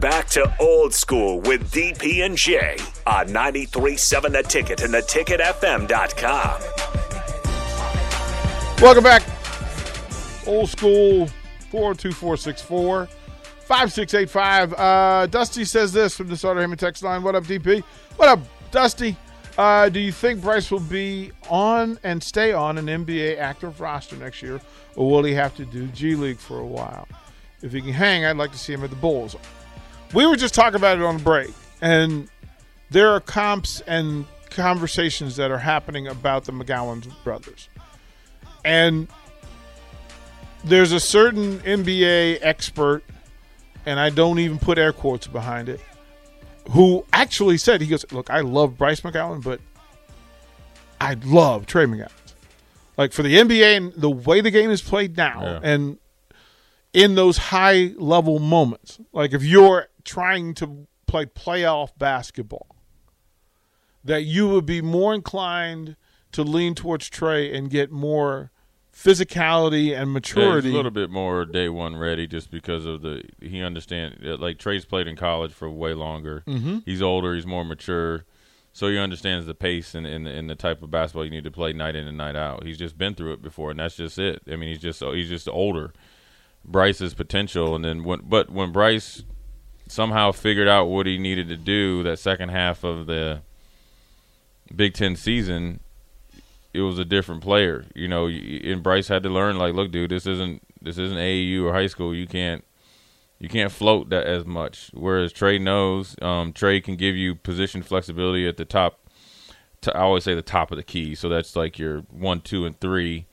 Back to old school with DP and J on 93.7 The Ticket and theticketfm.com. Welcome back. Old school 402 464 5685. Uh, Dusty says this from the Starter Heyman text line. What up, DP? What up, Dusty? Uh, do you think Bryce will be on and stay on an NBA active roster next year, or will he have to do G League for a while? If he can hang, I'd like to see him at the Bulls. We were just talking about it on the break, and there are comps and conversations that are happening about the McGowens brothers. And there's a certain NBA expert, and I don't even put air quotes behind it, who actually said, he goes, Look, I love Bryce McGowens, but I love Trey McGowens. Like for the NBA and the way the game is played now, Yeah. and in those high level moments, like if you're trying to play playoff basketball, that you would be more inclined to lean towards Trey and get more physicality and Yeah, maturity. a little bit more day one ready just because of the he understand like Trey's played in college for way longer. Mm-hmm. He's older, he's more mature, so he understands the pace and, and and the type of basketball you need to play night in and night out. He's just been through it before, and that's just it. I mean, he's just he's just older. Bryce's potential, and then when but when Bryce somehow figured out what he needed to do that second half of the Big Ten season, it was a different player. You know, and Bryce had to learn like, look, dude, this isn't this isn't AAU or high school. You can't you can't float that as much. Whereas Trey knows, um, Trey can give you position flexibility at the top. To, I always say the top of the key. So that's like your one, two, and three.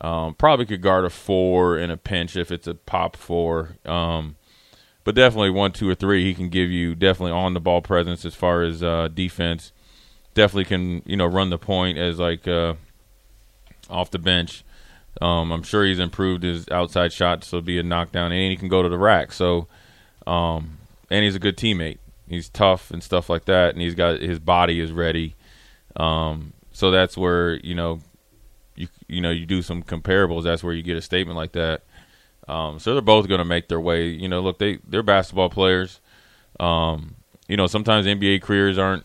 Um, probably could guard a four in a pinch if it's a pop four. Um, but definitely one, two, or three, he can give you definitely on the ball presence as far as uh, defense. Definitely can you know run the point as like uh, off the bench. Um, I'm sure he's improved his outside shot, so be a knockdown, and he can go to the rack. So, um, and he's a good teammate. He's tough and stuff like that, and he's got his body is ready. Um, so that's where you know you you know you do some comparables. That's where you get a statement like that. Um, so they're both going to make their way. You know, look, they they're basketball players. Um, you know, sometimes NBA careers aren't.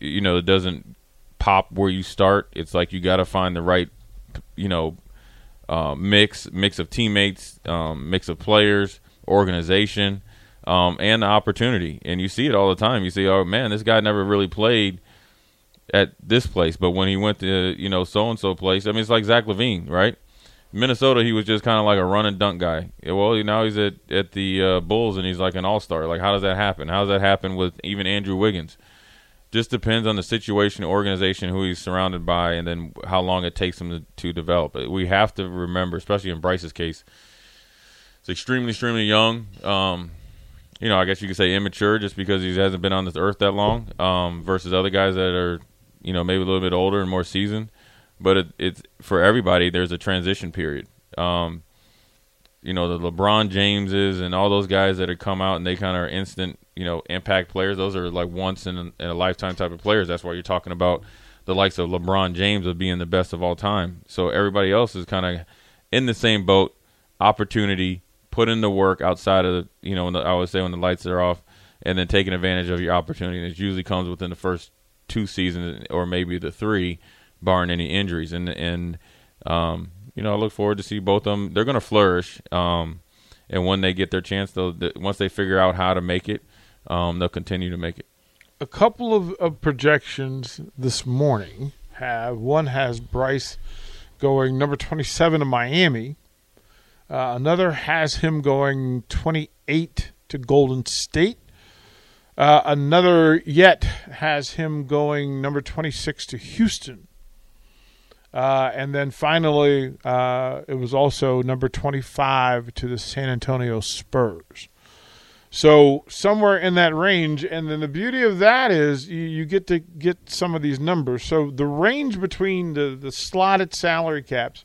You know, it doesn't pop where you start. It's like you got to find the right. You know, uh, mix mix of teammates, um, mix of players, organization, um, and the opportunity. And you see it all the time. You see, oh man, this guy never really played at this place, but when he went to you know so and so place, I mean, it's like Zach LaVine, right? Minnesota, he was just kind of like a run and dunk guy. Well, now he's at at the uh, Bulls and he's like an all star. Like, how does that happen? How does that happen with even Andrew Wiggins? Just depends on the situation, organization, who he's surrounded by, and then how long it takes him to, to develop. We have to remember, especially in Bryce's case, it's extremely, extremely young. Um, you know, I guess you could say immature just because he hasn't been on this earth that long, um, versus other guys that are, you know, maybe a little bit older and more seasoned. But it, it's for everybody. There's a transition period. Um, you know, the LeBron Jameses and all those guys that have come out and they kind of are instant, you know, impact players. Those are like once in a, in a lifetime type of players. That's why you're talking about the likes of LeBron James of being the best of all time. So everybody else is kind of in the same boat. Opportunity, put in the work outside of the, you know, the, I always say when the lights are off, and then taking advantage of your opportunity. And it usually comes within the first two seasons or maybe the three, barring any injuries. And and um, you know, I look forward to see both of them. They're going to flourish. Um, and when they get their chance, they'll th- once they figure out how to make it, um, they'll continue to make it. a couple of, of projections this morning have one has Bryce going number 27 to Miami. Uh, another has him going 28 to Golden State. Uh, another yet has him going number 26 to Houston. Uh, and then finally, uh, it was also number 25 to the San Antonio Spurs. So somewhere in that range, and then the beauty of that is you, you get to get some of these numbers. So the range between the the slotted salary caps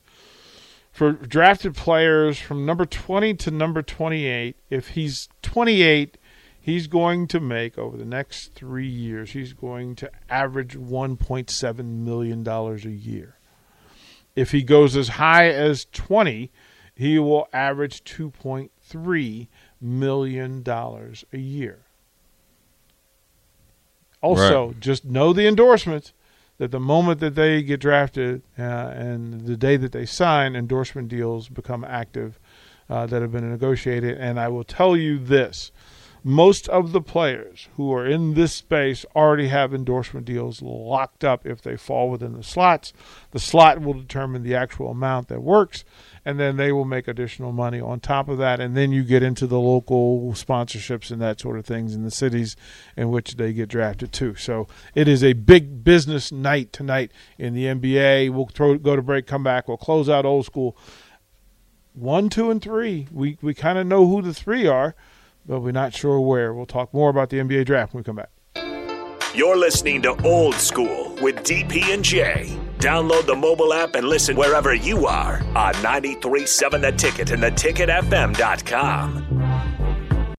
for drafted players from number 20 to number 28, if he's 28, he's going to make over the next three years, he's going to average $1.7 million a year. If he goes as high as 20, he will average 2.3 million dollars a year. Also, Right. just know the endorsements that the moment that they get drafted uh, and the day that they sign, endorsement deals become active uh, that have been negotiated. And I will tell you this most of the players who are in this space already have endorsement deals locked up if they fall within the slots. The slot will determine the actual amount that works, and then they will make additional money on top of that. And then you get into the local sponsorships and that sort of things in the cities in which they get drafted to. So it is a big business night tonight in the NBA. We'll throw, go to break, come back, we'll close out old school. One, two, and three. We we kind of know who the three are, but we're not sure where. We'll talk more about the NBA draft when we come back. You're listening to Old School with DP and J. Download the mobile app and listen wherever you are on 937 The Ticket and theticketfm.com.